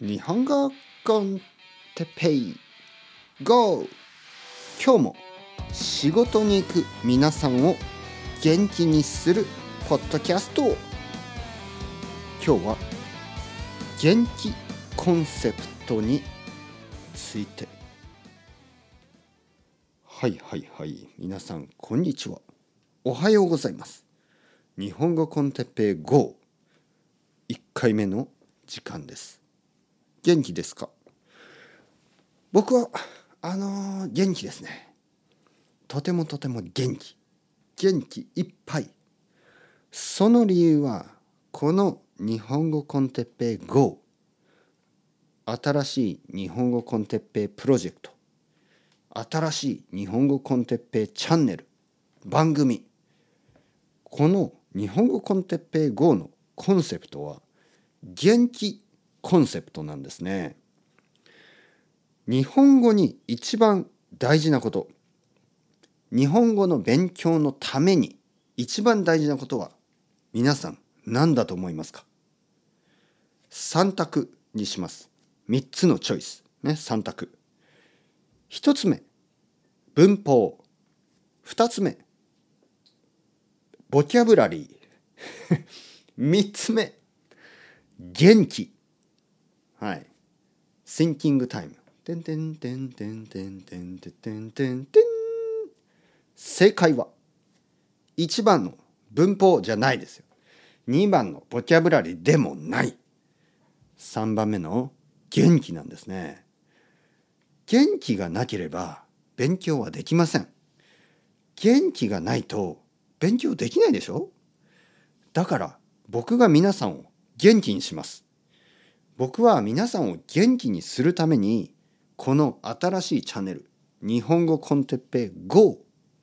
日本語コンテペイ。GO! 今日も仕事に行く皆さんを元気にするポッドキャスト。今日は元気コンセプトについて。はいはいはい皆さんこんにちは。おはようございます。日本語コンテペイ GO! 1回目の時間です。元気ですか？僕はあのー元気ですね。とてもとても元気。元気いっぱい。その理由はこの日本語コンテッペイ GO 新しい日本語コンテッペイプロジェクト。新しい日本語コンテッペイチャンネル。番組。この日本語コンテッペイ GO のコンセプトは元気コンセプトなんですね。日本語に一番大事なこと日本語の勉強のために一番大事なことは皆さん何だと思いますか ?3 択にします。3つのチョイス。ね、3択。1つ目、文法。2つ目、ボキャブラリー。3つ目、元気。はい。Thinking time。てんてんてんてんてんてんてんてんてんてん。正解は1番の文法じゃないですよ。2番のボキャブラリーでもない。3番目の元気なんですね。元気がなければ勉強はできません。元気がないと勉強できないでしょだから僕が皆さんを元気にします。僕は皆さんを元気にするためにこの新しいチャンネル日本語コンテッペイ GO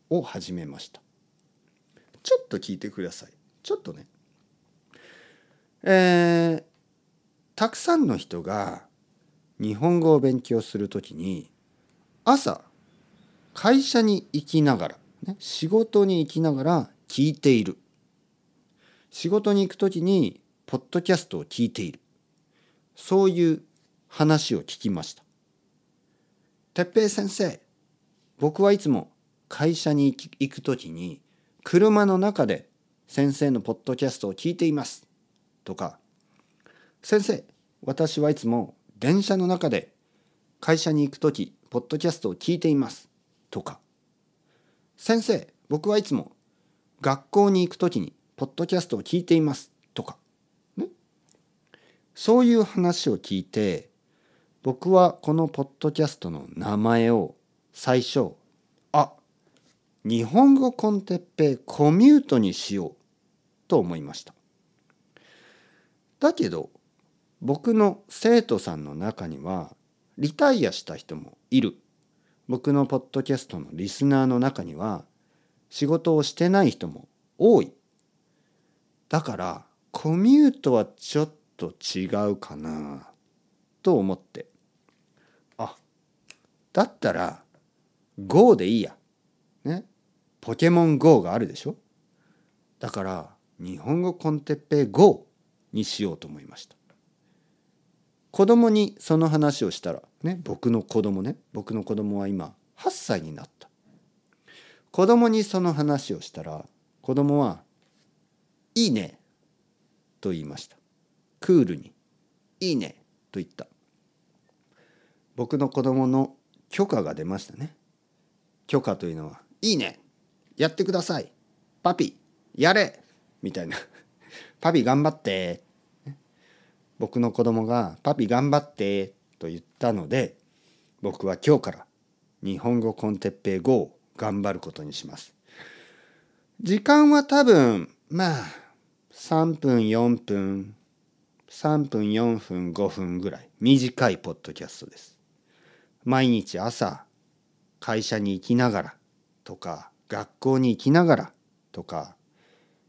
を始めました。ちょっと聞いてください。ちょっとね。えー、たくさんの人が日本語を勉強するときに朝会社に行きながら、ね、仕事に行きながら聞いている。仕事に行くときにポッドキャストを聞いている。そういう話を聞きました。哲平先生、僕はいつも会社に行くときに車の中で先生のポッドキャストを聞いています。とか、先生、私はいつも電車の中で会社に行くとき、ポッドキャストを聞いています。とか、先生、僕はいつも学校に行くときにポッドキャストを聞いています。とか、そういう話を聞いて、僕はこのポッドキャストの名前を最初、あ、日本語コンテッペイコミュートにしようと思いました。だけど、僕の生徒さんの中には、リタイアした人もいる。僕のポッドキャストのリスナーの中には、仕事をしてない人も多い。だから、コミュートはちょっとと違うかなと思って。あ、だったら、GO でいいや。ね。ポケモン GO があるでしょ？だから、日本語コンテッペイ GO にしようと思いました。子供にその話をしたら、ね、僕の子供ね、僕の子供は今8歳になった。子供にその話をしたら、子供は、いいね、と言いました。クールに、いいね、と言った。僕の子供の許可が出ましたね。許可というのは、いいね、やってください、パピ、やれ、みたいな。パピ頑張って。僕の子供が「パピ頑張って」と言ったので僕は今日から日本語コンテッペイ GO を頑張ることにします。時間は多分まあ3分4分3分4分5分ぐらい。短いポッドキャストです。毎日朝会社に行きながらとか学校に行きながらとか、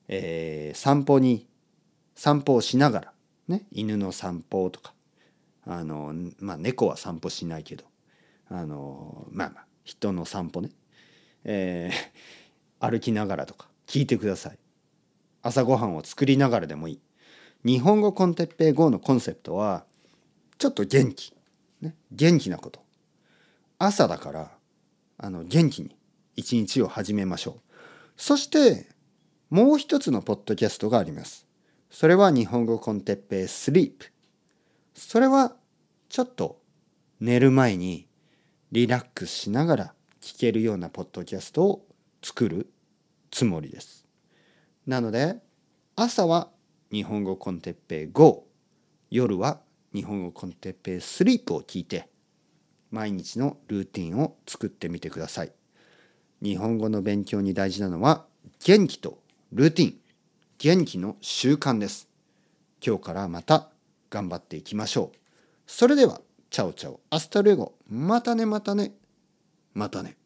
えー散歩に散歩をしながらね、犬の散歩とかあのまあ猫は散歩しないけどあのまあまあ人の散歩ね、えー歩きながらとか聞いてください。朝ごはんを作りながらでもいい。日本語コンテッペイ GO のコンセプトはちょっと元気、ね、元気なこと。朝だからあの元気に一日を始めましょう。そしてもう一つのポッドキャストがあります。それは日本語コンテッペイスリープ。それはちょっと寝る前にリラックスしながら聞けるようなポッドキャストを作るつもりです。なので朝は日本語コンテッペイ GO 夜は日本語コンテッペイスリープを聞いて毎日のルーティンを作ってみてください。日本語の勉強に大事なのは元気とルーティン。元気の習慣です。今日からまた頑張っていきましょう。それではチャオチャオ。 Hasta luego。またねまたね。またね。